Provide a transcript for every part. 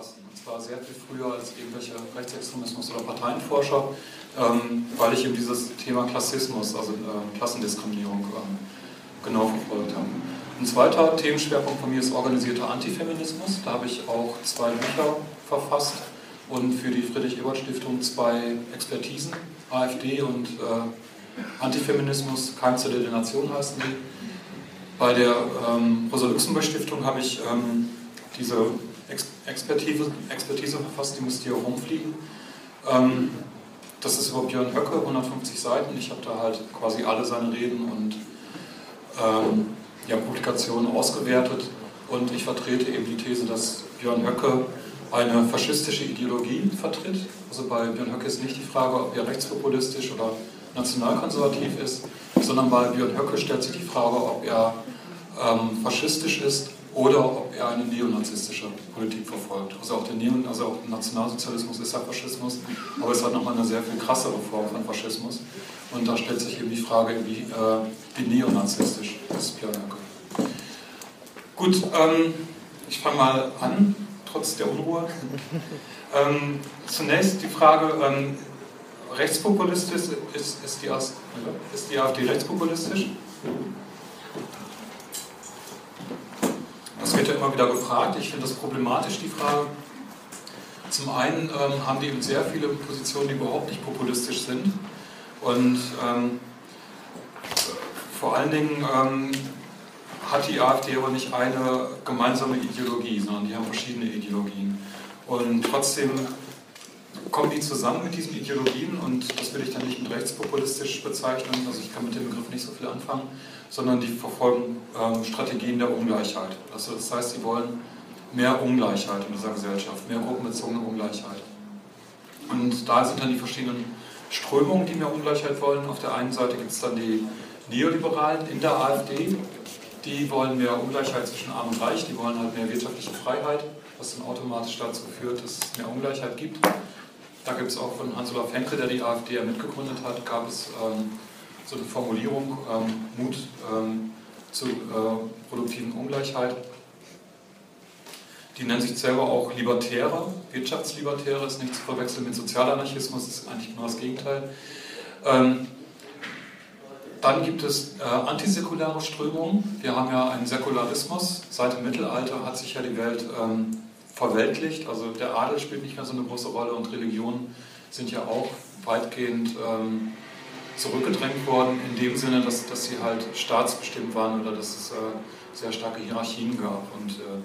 befassen. Und zwar sehr viel früher als irgendwelche Rechtsextremismus- oder Parteienforscher, ähm, weil ich eben dieses Thema Klassismus, also äh, Klassendiskriminierung, ähm, genau verfolgt habe. Ein zweiter Themenschwerpunkt von mir ist organisierter Antifeminismus. Da habe ich auch zwei Bücher verfasst und für die Friedrich-Ebert-Stiftung zwei Expertisen, AfD und äh, Antifeminismus, Keimzelle der Nation heißen die. Bei der ähm, Rosa-Luxemburg-Stiftung habe ich ähm, diese Expertise, Expertise verfasst, die müsste hier rumfliegen. Ähm, das ist über Björn Höcke, 150 Seiten. Ich habe da halt quasi alle seine Reden und ähm, ja, Publikationen ausgewertet und ich vertrete eben die These, dass Björn Höcke eine faschistische Ideologie vertritt. Also bei Björn Höcke ist nicht die Frage, ob er rechtspopulistisch oder nationalkonservativ ist, sondern bei Björn Höcke stellt sich die Frage, ob er ähm, faschistisch ist oder ob er eine neonazistische Politik verfolgt. Also auch der Neon, also auch Nationalsozialismus ist ja Faschismus, aber es ist halt nochmal eine sehr viel krassere Form von Faschismus. Und da stellt sich eben die Frage, wie, äh, wie neonazistisch ist Höcke. Gut, ähm, ich fange mal an, trotz der Unruhe. ähm, zunächst die Frage, ähm, rechtspopulistisch, ist, ist, die, ist die AfD rechtspopulistisch? Das wird ja immer wieder gefragt. Ich finde das problematisch, die Frage. Zum einen ähm, haben die eben sehr viele Positionen, die überhaupt nicht populistisch sind. Und ähm, vor allen Dingen ähm, hat die AfD aber nicht eine gemeinsame Ideologie, sondern die haben verschiedene Ideologien. Und trotzdem kommen die zusammen mit diesen Ideologien und das will ich dann nicht mit rechtspopulistisch bezeichnen, also ich kann mit dem Begriff nicht so viel anfangen, sondern die verfolgen ähm, Strategien der Ungleichheit. Also das heißt, sie wollen mehr Ungleichheit in dieser Gesellschaft, mehr gruppenbezogene Ungleichheit. Und da sind dann die verschiedenen Strömungen, die mehr Ungleichheit wollen. Auf der einen Seite gibt es dann die Neoliberalen in der AfD, die wollen mehr Ungleichheit zwischen Arm und Reich, die wollen halt mehr wirtschaftliche Freiheit, was dann automatisch dazu führt, dass es mehr Ungleichheit gibt. Da gibt es auch von Hans-Olaf Henke, der die AfD ja mitgegründet hat, gab es ähm, so eine Formulierung, ähm, Mut ähm, zur äh, produktiven Ungleichheit. Die nennen sich selber auch Libertäre, Wirtschaftslibertäre, ist nicht zu verwechseln mit Sozialanarchismus, ist eigentlich genau das Gegenteil. Ähm, dann gibt es äh, antisäkulare Strömungen. Wir haben ja einen Säkularismus. Seit dem Mittelalter hat sich ja die Welt ähm, verweltlicht. Also der Adel spielt nicht mehr so eine große Rolle und Religionen sind ja auch weitgehend ähm, zurückgedrängt worden, in dem Sinne, dass, dass sie halt staatsbestimmt waren oder dass es äh, sehr starke Hierarchien gab. Und äh,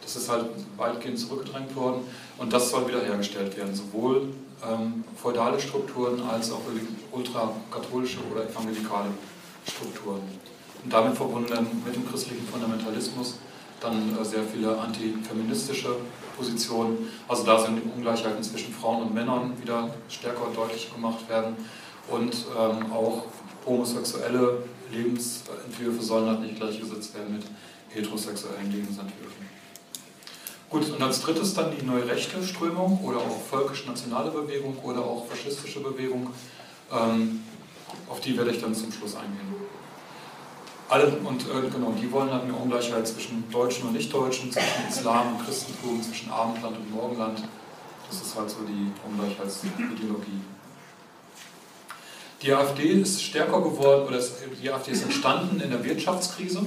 das ist halt weitgehend zurückgedrängt worden und das soll wiederhergestellt werden, sowohl ähm, feudale Strukturen als auch ultrakatholische oder evangelikale Strukturen. Und damit verbunden mit dem christlichen Fundamentalismus dann äh, sehr viele antifeministische Positionen. Also da sind Ungleichheiten zwischen Frauen und Männern wieder stärker und deutlich gemacht werden. Und ähm, auch homosexuelle Lebensentwürfe sollen halt nicht gleichgesetzt werden mit heterosexuellen Lebensentwürfen. Gut, und als drittes dann die neue rechte Strömung oder auch völkisch-nationale Bewegung oder auch faschistische Bewegung. Ähm, auf die werde ich dann zum Schluss eingehen. Alle, und äh, genau, die wollen halt eine Ungleichheit zwischen Deutschen und Nichtdeutschen, zwischen Islam und Christentum, zwischen Abendland und Morgenland. Das ist halt so die Ungleichheitsideologie. Die AfD ist stärker geworden, oder die AfD ist entstanden in der Wirtschaftskrise.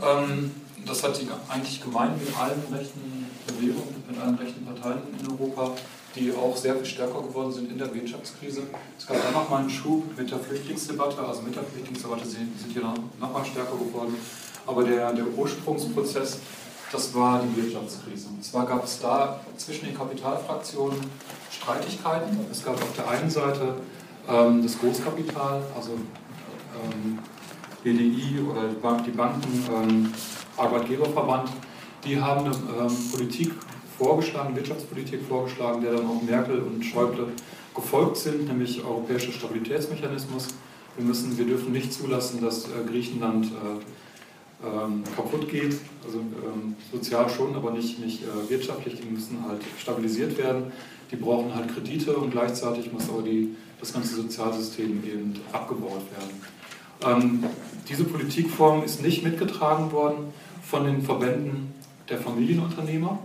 Ähm, das hat sie eigentlich gemein mit allen rechten Bewegungen, mit allen rechten Parteien in Europa die auch sehr viel stärker geworden sind in der Wirtschaftskrise. Es gab dann nochmal einen Schub mit der Flüchtlingsdebatte, also mit der Flüchtlingsdebatte sind, hier nochmal stärker geworden. Aber der, der Ursprungsprozess, das war die Wirtschaftskrise. Und zwar gab es da zwischen den Kapitalfraktionen Streitigkeiten. Es gab auf der einen Seite ähm, das Großkapital, also ähm, BDI oder die, die Banken, ähm, Arbeitgeberverband, die haben eine ähm, Politik vorgeschlagen, Wirtschaftspolitik vorgeschlagen, der dann auch Merkel und Schäuble gefolgt sind, nämlich europäischer Stabilitätsmechanismus. Wir, müssen, wir dürfen nicht zulassen, dass äh, Griechenland äh, ähm, kaputt geht, also ähm, sozial schon, aber nicht, nicht äh, wirtschaftlich. Die müssen halt stabilisiert werden. Die brauchen halt Kredite und gleichzeitig muss aber die, das ganze Sozialsystem eben abgebaut werden. Ähm, diese Politikform ist nicht mitgetragen worden von den Verbänden der Familienunternehmer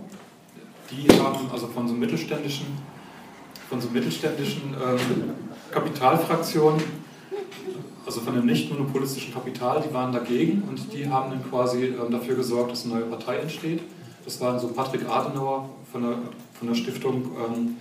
die haben also von so mittelständischen, von so mittelständischen ähm, Kapitalfraktionen, also von dem nicht monopolistischen Kapital, die waren dagegen und die haben dann quasi ähm, dafür gesorgt, dass eine neue Partei entsteht. Das waren so Patrick Adenauer von der, von der Stiftung ähm,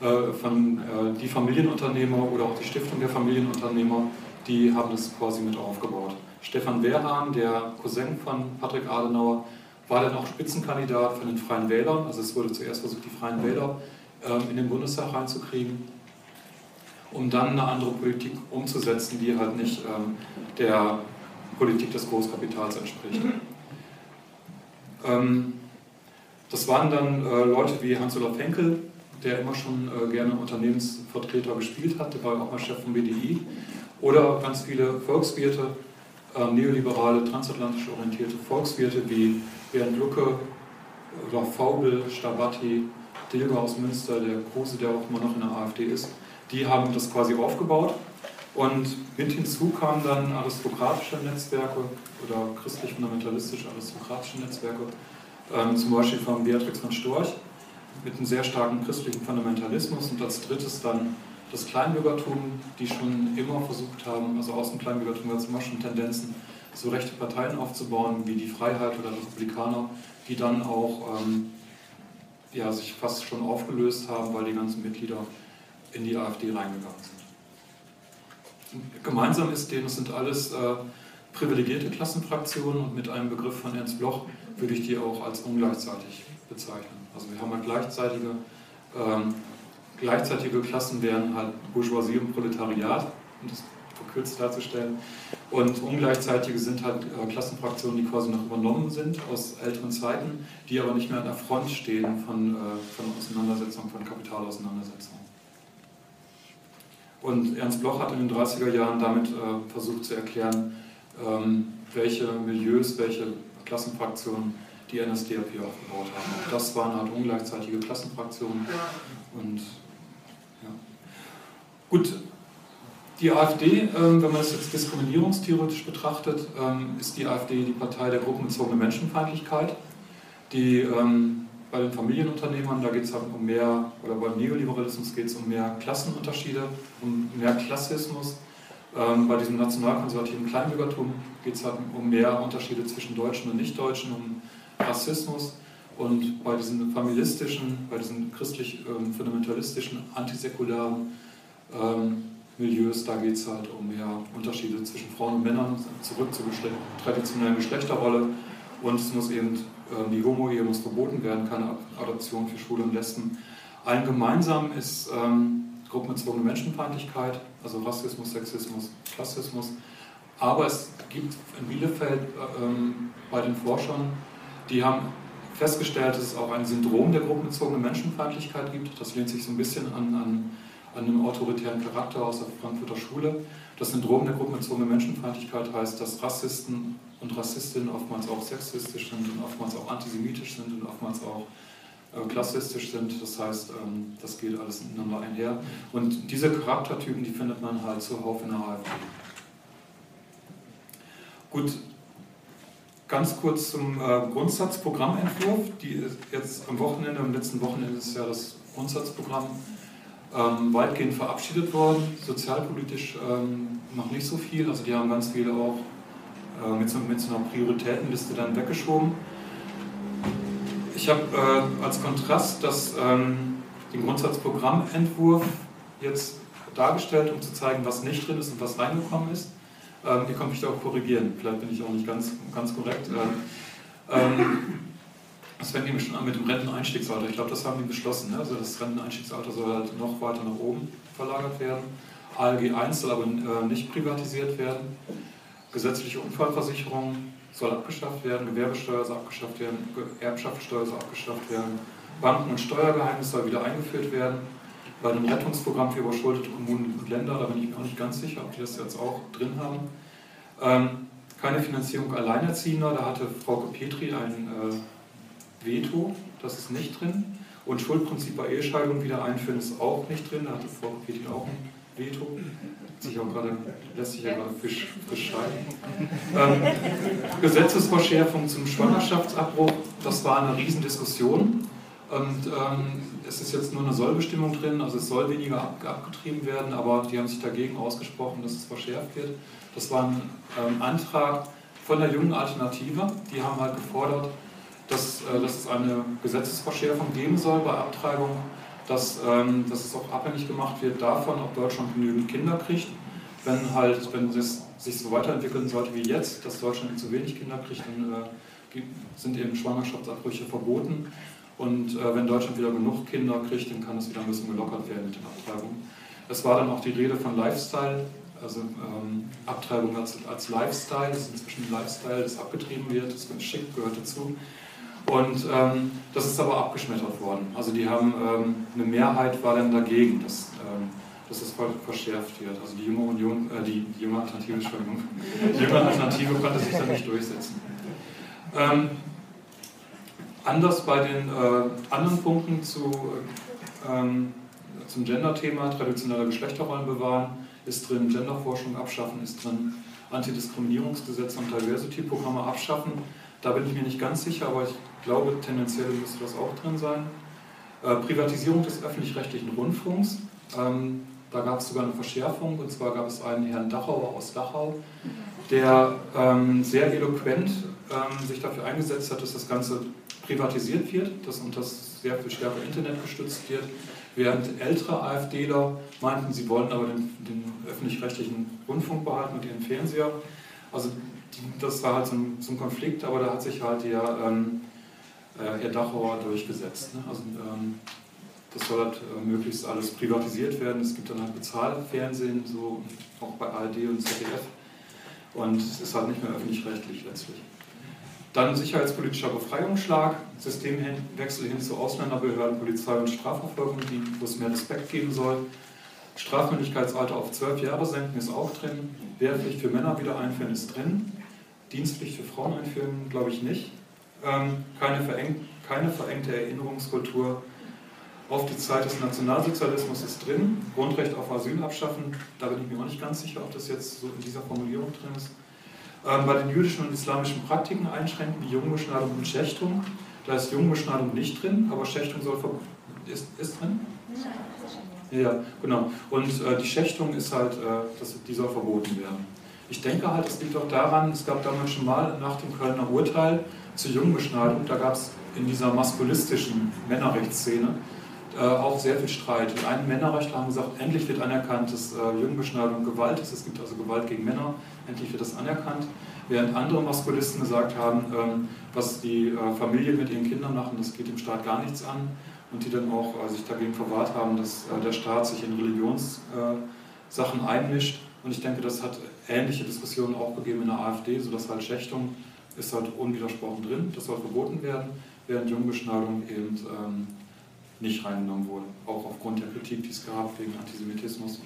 äh, von äh, die Familienunternehmer oder auch die Stiftung der Familienunternehmer, die haben das quasi mit aufgebaut. Stefan Wehrhahn, der Cousin von Patrick Adenauer, war dann auch Spitzenkandidat von den Freien Wählern. Also es wurde zuerst versucht, die Freien Wähler ähm, in den Bundestag reinzukriegen, um dann eine andere Politik umzusetzen, die halt nicht ähm, der Politik des Großkapitals entspricht. Ähm, das waren dann äh, Leute wie Hans-Olaf Henkel, der immer schon äh, gerne Unternehmensvertreter gespielt hat, der war auch mal Chef vom BDI, oder ganz viele Volkswirte, neoliberale, transatlantisch orientierte Volkswirte wie Bernd Lucke oder Faubel, Stabatti, Dilger aus Münster, der Kruse, der auch immer noch in der AfD ist, die haben das quasi aufgebaut. Und mit hinzu kamen dann aristokratische Netzwerke oder christlich-fundamentalistische aristokratische Netzwerke, ähm, zum Beispiel von Beatrix von Storch, mit einem sehr starken christlichen Fundamentalismus und als drittes dann das Kleinbürgertum, die schon immer versucht haben, also aus dem Kleinbürgertum gab es immer schon Tendenzen, so rechte Parteien aufzubauen, wie die Freiheit oder Republikaner, die dann auch ähm, ja, sich fast schon aufgelöst haben, weil die ganzen Mitglieder in die AfD reingegangen sind. Gemeinsam ist denen, es sind alles äh, privilegierte Klassenfraktionen und mit einem Begriff von Ernst Bloch würde ich die auch als ungleichzeitig bezeichnen. Also wir haben halt gleichzeitige, ähm, gleichzeitige Klassen wären halt Bourgeoisie und Proletariat, um das verkürzt darzustellen. Und ungleichzeitige sind halt äh, Klassenfraktionen, die quasi noch übernommen sind aus älteren Zeiten, die aber nicht mehr an der Front stehen von, äh, von Auseinandersetzungen, von Kapitalauseinandersetzungen. Und Ernst Bloch hat in den 30er Jahren damit äh, versucht zu erklären, ähm, welche Milieus, welche Klassenfraktionen die NSDAP aufgebaut haben. Auch das waren halt ungleichzeitige Klassenfraktionen. Und. Gut, die AfD, ähm, wenn man es jetzt diskriminierungstheoretisch betrachtet, ähm, ist die AfD die Partei der gruppenbezogenen Menschenfeindlichkeit, die ähm, bei den Familienunternehmern, da geht es halt um mehr, oder beim Neoliberalismus geht es um mehr Klassenunterschiede, um mehr Klassismus. bei diesem nationalkonservativen Kleinbürgertum geht es halt um mehr Unterschiede zwischen Deutschen und Nichtdeutschen, um Rassismus und bei diesen familistischen, bei diesen christlich-fundamentalistischen, antisäkularen ähm, Milieus, da geht es halt um mehr Unterschiede zwischen Frauen und Männern, zurück zur Geschle traditionellen Geschlechterrolle und es muss eben, äh, die Homo-Ehe muss verboten werden, keine Adoption für Schwule und Lesben. Allen gemeinsam ist ähm, gruppenbezogene Menschenfeindlichkeit, also Rassismus, Sexismus, Klassismus. Aber es gibt in Bielefeld äh, ähm, bei den Forschern die haben festgestellt, dass es auch ein Syndrom der gruppenbezogenen Menschenfeindlichkeit gibt. Das lehnt sich so ein bisschen an, an, an einem autoritären Charakter aus der Frankfurter Schule. Das Syndrom der gruppenbezogenen Menschenfeindlichkeit heißt, dass Rassisten und Rassistinnen oftmals auch sexistisch sind und oftmals auch antisemitisch sind und oftmals auch äh, klassistisch sind. Das heißt, ähm, das geht alles ineinander einher. Und diese Charaktertypen, die findet man halt zuhauf in der AfD. Gut, Ganz kurz zum äh, Grundsatzprogrammentwurf. Die jetzt am Wochenende, am letzten Wochenende ist ja das Grundsatzprogramm ähm, weitgehend verabschiedet worden. Sozialpolitisch ähm, noch nicht so viel. Also die haben ganz viele auch äh, mit, so, mit, so, einer Prioritätenliste dann weggeschoben. Ich habe äh, als Kontrast das, ähm, den Grundsatzprogrammentwurf jetzt dargestellt, um zu zeigen, was nicht drin ist und was reingekommen ist. Ähm, ihr könnt mich da auch korrigieren, vielleicht bin ich auch nicht ganz, ganz korrekt. Ähm das fängt nämlich schon an mit dem Renteneinstiegsalter. Ich glaube, das haben die beschlossen. Ne? Also das Renteneinstiegsalter soll halt noch weiter nach oben verlagert werden. ALG 1 soll aber äh, nicht privatisiert werden. Gesetzliche Unfallversicherung soll abgeschafft werden, Gewerbesteuer soll abgeschafft werden, Erbschaftssteuer soll abgeschafft werden, Banken- und Steuergeheimnis soll wieder eingeführt werden. Bei dem Rettungsprogramm für überschuldete Kommunen und Länder, da bin ich mir auch nicht ganz sicher, ob die das jetzt auch drin haben. Ähm, keine Finanzierung Alleinerziehender, da hatte Frau Petri ein äh, Veto, das ist nicht drin. Und Schuldprinzip bei Ehescheidung wieder einführen ist auch nicht drin, da hatte Frau Petri auch ein Veto. Sich auch gerade, lässt sich ja gerade frisch, frisch scheiden. Ähm, Gesetzesverschärfung zum Schwangerschaftsabbruch, das war eine Riesendiskussion. Und ähm, es ist jetzt nur eine Sollbestimmung drin, also es soll weniger ab, abgetrieben werden, aber die haben sich dagegen ausgesprochen, dass es verschärft wird. Das war ein ähm, Antrag von der jungen Alternative, die haben halt gefordert, dass, äh, dass es eine Gesetzesverschärfung geben soll bei Abtreibung, dass, ähm, dass es auch abhängig gemacht wird davon, ob Deutschland genügend Kinder kriegt. Wenn halt, wenn es sich so weiterentwickeln sollte wie jetzt, dass Deutschland zu wenig Kinder kriegt, dann äh, sind eben Schwangerschaftsabbrüche verboten. Und äh, wenn Deutschland wieder genug Kinder kriegt, dann kann es wieder ein bisschen gelockert werden mit den Abtreibungen. Es war dann auch die Rede von Lifestyle, also ähm, Abtreibung als, als Lifestyle, das ist inzwischen ein Lifestyle, das abgetrieben wird, das ist schick, gehört dazu. Und ähm, das ist aber abgeschmettert worden. Also die haben, ähm, eine Mehrheit war dann dagegen, dass, ähm, dass es verschärft wird. Also die junge Union, äh, die, die junge Alternative, Entschuldigung, die junge Alternative konnte sich dann nicht durchsetzen. Ähm, anders bei den äh, anderen Punkten zu, ähm, zum Gender-Thema, traditionelle Geschlechterrollen bewahren, ist drin, Genderforschung abschaffen ist drin, Antidiskriminierungsgesetze und Diversity-Programme abschaffen. Da bin ich mir nicht ganz sicher, aber ich glaube, tendenziell müsste das auch drin sein. Äh, Privatisierung des öffentlich-rechtlichen Rundfunks. Ähm, da gab es sogar eine Verschärfung, und zwar gab es einen Herrn Dachauer aus Dachau, der ähm, sehr eloquent ähm, sich dafür eingesetzt hat, dass das Ganze privatisiert wird dass, und das sehr viel stärker Internet gestützt wird, während ältere AfDler meinten, sie wollten aber den, den öffentlich-rechtlichen Rundfunk behalten und ihren Fernseher. Also das war halt so ein, Konflikt, aber da hat sich halt der ähm, äh, Herr Dachauer durchgesetzt. Ne? Also ähm, das soll halt äh, möglichst alles privatisiert werden. Es gibt dann halt Bezahlfernsehen, so auch bei ARD und ZDF. Und es ist halt nicht mehr öffentlich-rechtlich letztlich. Dann sicherheitspolitischer Befreiungsschlag, Systemwechsel hin zu Ausländerbehörden, Polizei und Strafverfolgung, die, wo es mehr Respekt geben soll. Strafmündigkeitsalter auf zwölf Jahre senken ist auch drin. Wehrpflicht für Männer wieder einführen ist drin. Dienstpflicht für Frauen einführen, glaube ich nicht. Ähm, keine, verengt, keine verengte Erinnerungskultur auf die Zeit des Nationalsozialismus ist drin. Grundrecht auf Asyl abschaffen, da bin ich mir auch nicht ganz sicher, ob das jetzt so in dieser Formulierung drin ist. Ähm, bei den jüdischen und islamischen Praktiken einschränken, wie Jungbeschneidung und Schächtung. Da ist Jungbeschneidung nicht drin, aber Schächtung soll ist, ist drin? Ja, genau. Und äh, die Schächtung ist halt, äh, das, die soll verboten werden. Ich denke halt, es liegt auch daran, es gab damals schon mal nach dem Kölner Urteil zur Jungbeschneidung, da gab es in dieser maskulistischen Männerrechtsszene äh, auch sehr viel Streit. Die einen Männerrechtler haben gesagt, endlich wird anerkannt, dass äh, Jungbeschneidung Gewalt ist. Es gibt also Gewalt gegen Männer, endlich wird das anerkannt. Während andere Maskulisten gesagt haben, ähm, was die äh, Familien mit ihren Kindern machen, das geht dem Staat gar nichts an. Und die dann auch äh, sich dagegen verwahrt haben, dass äh, der Staat sich in Religionssachen äh, einmischt. Und ich denke, das hat ähnliche Diskussionen auch gegeben in der AfD, sodass halt Schächtung ist halt unwidersprochen drin, das soll verboten werden, während Jungbeschneidung eben ähm, nicht reingenommen wurde. Auch aufgrund der Kritik, die es gab wegen Antisemitismus.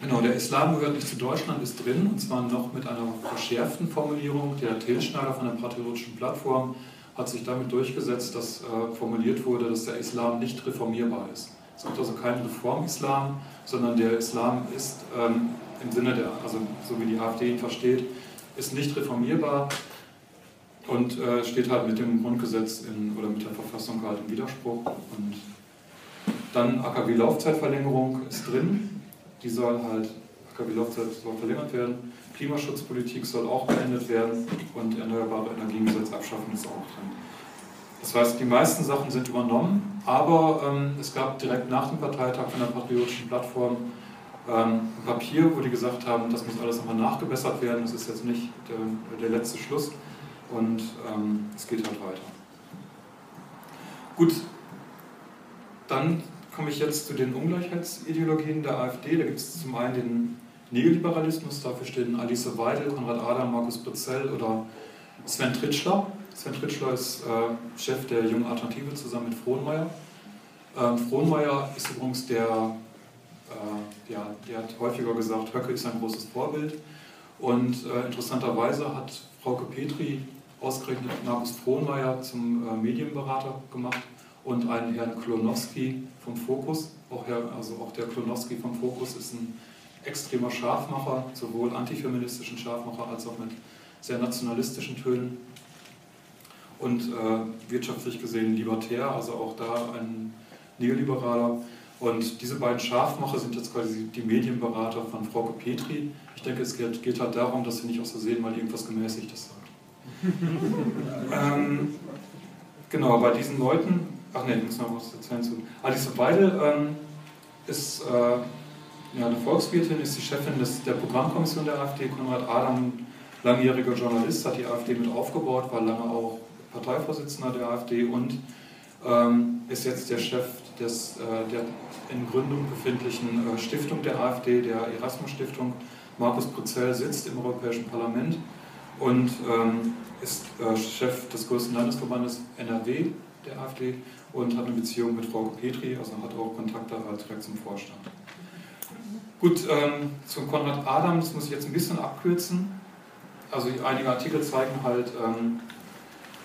Genau, der Islam gehört nicht zu Deutschland, ist drin, und zwar noch mit einer verschärften Formulierung. Der Tilschneider von der Patriotischen Plattform hat sich damit durchgesetzt, dass äh, formuliert wurde, dass der Islam nicht reformierbar ist. Es gibt also keinen Reform-Islam, sondern der Islam ist ähm, im Sinne der, also so wie die AfD ihn versteht, ist nicht reformierbar, und äh, steht halt mit dem Grundgesetz in, oder mit der Verfassung halt im Widerspruch. Und dann AKW-Laufzeitverlängerung ist drin. Die soll halt, AKW-Laufzeit soll verlängert werden. Klimaschutzpolitik soll auch beendet werden und erneuerbare Energiengesetz abschaffen ist auch drin. Das heißt, die meisten Sachen sind übernommen, aber ähm, es gab direkt nach dem Parteitag von der Patriotischen Plattform ähm, Papier, wo die gesagt haben, das muss alles nochmal nachgebessert werden, das ist jetzt nicht der, der letzte Schluss und ähm, es geht halt weiter. Gut, dann komme ich jetzt zu den Ungleichheitsideologien der AfD. Da gibt es zum einen den Neoliberalismus, dafür stehen Alice Weidel, Konrad Adam, Markus Britzel oder Sven Tritschler. Sven Tritschler ist äh, Chef der Jungen Alternative zusammen mit Frohnmeier. Ähm, Frohnmeier ist übrigens der, ja, der hat häufiger gesagt, Höcke ist ein großes Vorbild. Und äh, interessanterweise hat Frauke Petri ausgerechnet Markus Frohnmeier zum äh, Medienberater gemacht und einen Herrn Klonowski vom Fokus. Auch, also auch der Klonowski vom Fokus ist ein extremer Scharfmacher, sowohl antifeministischen Scharfmacher als auch mit sehr nationalistischen Tönen. und äh, wirtschaftlich gesehen libertär, also auch da ein Neoliberaler. Und diese beiden Scharfmacher sind jetzt quasi die Medienberater von Frauke Petri. Ich denke, es geht, geht halt darum, dass sie nicht aus Versehen mal irgendwas Gemäßigtes sagt. ähm, genau, bei diesen Leuten, ach ne, ich muss noch was erzählen zu. Alice Weidel ähm, ist äh, ja, eine Volkswirtin, ist die Chefin des, der Programmkommission der AfD. Konrad Adam, langjähriger Journalist, hat die AfD mit aufgebaut, war lange auch Parteivorsitzender der AfD und ähm, ist jetzt der Chef des, äh, der in Gründung befindlichen äh, Stiftung der AfD, der Erasmus-Stiftung. Markus Prozell sitzt im Europäischen Parlament und ähm, ist äh, Chef des größten Landesverbandes NRW der AfD und hat eine Beziehung mit Frau Petri, also hat auch Kontakte halt direkt zum Vorstand. Gut, ähm, zum Konrad Adam, das muss ich jetzt ein bisschen abkürzen. Also einige Artikel zeigen halt, ähm,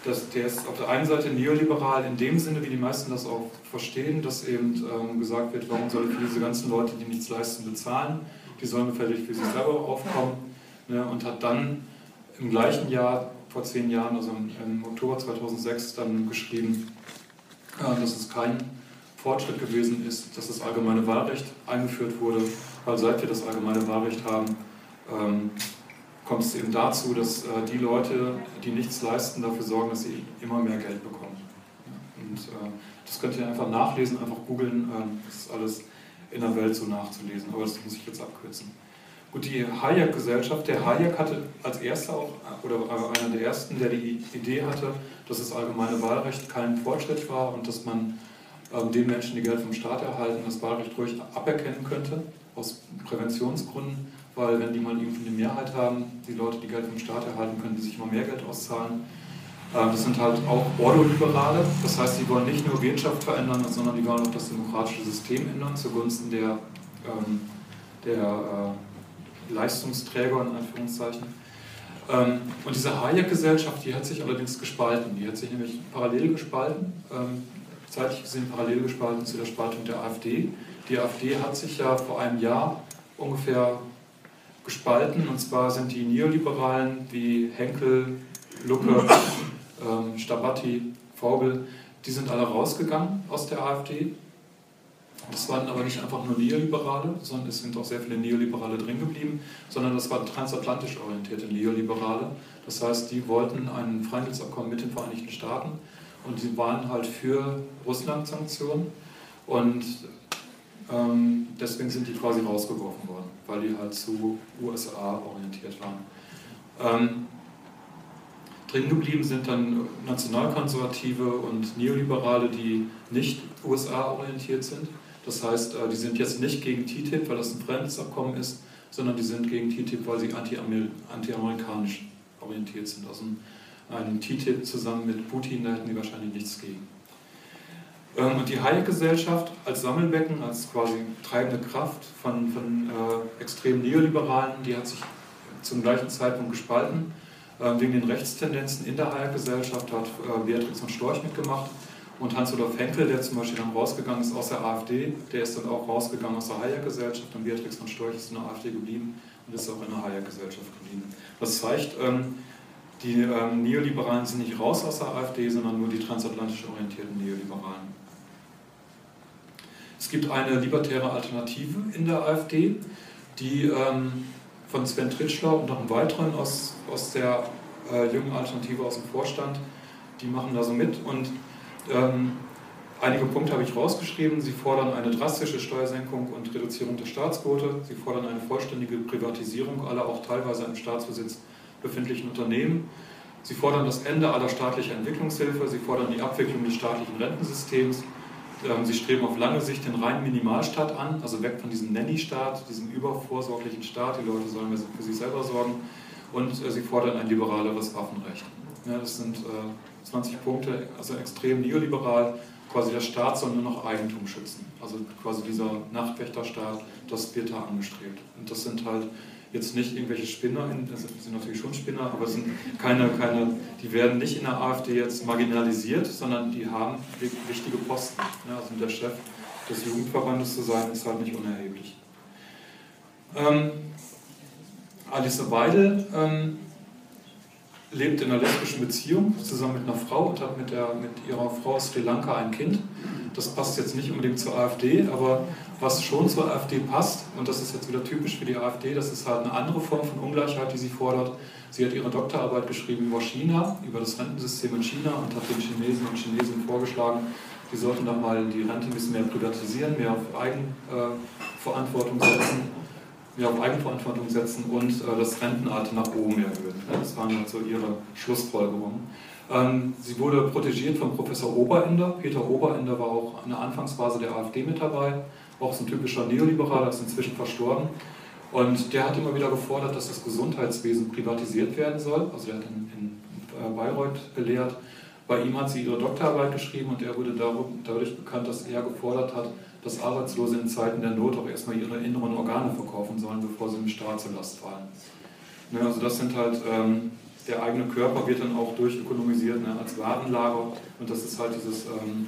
dass der ist auf der einen Seite neoliberal in dem Sinne, wie die meisten das auch verstehen, dass eben ähm, gesagt wird, warum soll ich für diese ganzen Leute, die nichts leisten, bezahlen? Die sollen gefällig für sich selber aufkommen. Ne? Und hat dann im gleichen Jahr, vor zehn Jahren, also im, im Oktober 2006, dann geschrieben, äh, dass es kein Fortschritt gewesen ist, dass das allgemeine Wahlrecht eingeführt wurde, weil seit wir das allgemeine Wahlrecht haben, ähm, kommt es eben dazu, dass äh, die Leute, die nichts leisten, dafür sorgen, dass sie immer mehr Geld bekommen. Und äh, das könnt ihr einfach nachlesen, einfach googeln, äh, das ist alles in der Welt so nachzulesen, aber das muss ich jetzt abkürzen. Gut, die Hayek-Gesellschaft, der Hayek hatte als erster auch, oder einer der ersten, der die Idee hatte, dass das allgemeine Wahlrecht kein Fortschritt war und dass man ähm, den Menschen, die Geld vom Staat erhalten, das Wahlrecht ruhig aberkennen könnte, aus Präventionsgründen weil wenn die mal irgendwie eine Mehrheit haben, die Leute, die Geld vom Staat erhalten, können die sich immer mehr Geld auszahlen. Ähm, das sind halt auch Ordoliberale, das heißt, die wollen nicht nur Wirtschaft verändern, sondern die wollen auch das demokratische System ändern zugunsten der, ähm, der äh, Leistungsträger in Anführungszeichen. Ähm, und diese Hayek-Gesellschaft, die hat sich allerdings gespalten. Die hat sich nämlich parallel gespalten, zeitlich gesehen parallel gespalten zu der Spaltung der AfD. Die AfD hat sich ja vor einem Jahr ungefähr gespalten. Und zwar sind die Neoliberalen wie Henkel, Lucke, ähm, Stabatti, Vogel, die sind alle rausgegangen aus der AfD. Das waren aber nicht einfach nur Neoliberale, sondern es sind auch sehr viele Neoliberale drin geblieben, sondern das waren transatlantisch orientierte Neoliberale. Das heißt, die wollten ein Freihandelsabkommen mit den Vereinigten Staaten und sie waren halt für Russland-Sanktionen und ähm, deswegen sind die quasi rausgeworfen worden weil die halt zu USA orientiert waren. Ähm, drin geblieben sind dann Nationalkonservative und Neoliberale, die nicht USA orientiert sind. Das heißt, äh, die sind jetzt nicht gegen TTIP, weil das ein Freihandelsabkommen ist, sondern die sind gegen TTIP, weil sie anti-amerikanisch orientiert sind. Also ein TTIP zusammen mit Putin, da hätten die wahrscheinlich nichts gegen. Ähm, und die Hayek-Gesellschaft als Sammelbecken, als quasi treibende Kraft von, von äh, extrem Neoliberalen, die hat sich zum gleichen Zeitpunkt gespalten. Äh, wegen den Rechtstendenzen in der Hayek-Gesellschaft hat äh, Beatrix von Storch mitgemacht. Und Hans-Olaf Henkel, der zum Beispiel dann rausgegangen ist aus der AfD, der ist dann auch rausgegangen aus der Hayek-Gesellschaft und Beatrix von Storch ist in der AfD geblieben und ist auch in der Hayek-Gesellschaft geblieben. Das zeigt, ähm, die ähm, Neoliberalen sind nicht raus aus der AfD, sondern nur die transatlantisch orientierten Neoliberalen. Es gibt eine libertäre Alternative in der AfD, die ähm, von Sven Tritschler und noch einem weiteren aus, aus der äh, jungen Alternative aus dem Vorstand, die machen da so mit und ähm, einige Punkte habe ich rausgeschrieben. Sie fordern eine drastische Steuersenkung und Reduzierung der Staatsquote. Sie fordern eine vollständige Privatisierung aller auch teilweise im Staatsbesitz befindlichen Unternehmen. Sie fordern das Ende aller staatlicher Entwicklungshilfe. Sie fordern die Abwicklung des staatlichen Rentensystems. Ähm, sie streben auf lange Sicht den reinen Minimalstaat an, also weg von diesem Nanny-Staat, diesem übervorsorglichen Staat. Die Leute sollen für sich selber sorgen. Und äh, sie fordern ein liberaleres Waffenrecht. Ja, das sind 20 äh, Punkte, also extrem neoliberal. Quasi der Staat soll nur noch Eigentum schützen. Also quasi dieser Nachtwächterstaat, das wird da angestrebt. Und das sind halt jetzt nicht irgendwelche Spinner, das sind natürlich schon Spinner, aber sind keine, keine, die werden nicht in der AfD jetzt marginalisiert, sondern die haben wichtige Posten. Ja, also der Chef des Jugendverbandes zu sein, ist halt nicht unerheblich. Ähm, Alice Weidel ähm, lebt in einer lesbischen Beziehung zusammen mit einer Frau und hat mit, der, mit ihrer Frau aus Sri Lanka ein Kind. Das passt jetzt nicht unbedingt zur AfD, aber was schon zur AfD passt, und das ist jetzt wieder typisch für die AfD, das ist halt eine andere Form von Ungleichheit, die sie fordert. Sie hat ihre Doktorarbeit geschrieben über China, über das Rentensystem in China und hat den Chinesen und Chinesen vorgeschlagen, die sollten doch mal die Rente ein bisschen mehr privatisieren, mehr auf Eigenverantwortung setzen mehr auf Eigenverantwortung setzen und äh, das Rentenalter nach oben erhöhen. Das waren halt so ihre Schlussfolgerungen. Ähm, sie wurde protegiert von Professor Oberender. Peter Oberender war auch in der Anfangsphase der AfD mit dabei, auch so ein typischer Neoliberaler, ist inzwischen verstorben. Und der hat immer wieder gefordert, dass das Gesundheitswesen privatisiert werden soll. Also er hat in, in Bayreuth gelehrt. Bei ihm hat sie ihre Doktorarbeit geschrieben und er wurde dadurch bekannt, dass er gefordert hat, dass Arbeitslose in Zeiten der Not auch erstmal ihre inneren Organe verkaufen sollen, bevor sie im Staat zur Last fallen. Ne, also das sind halt, ähm, der eigene Körper wird dann auch durchökonomisiert ne, als Warenlager und das ist halt dieses ähm,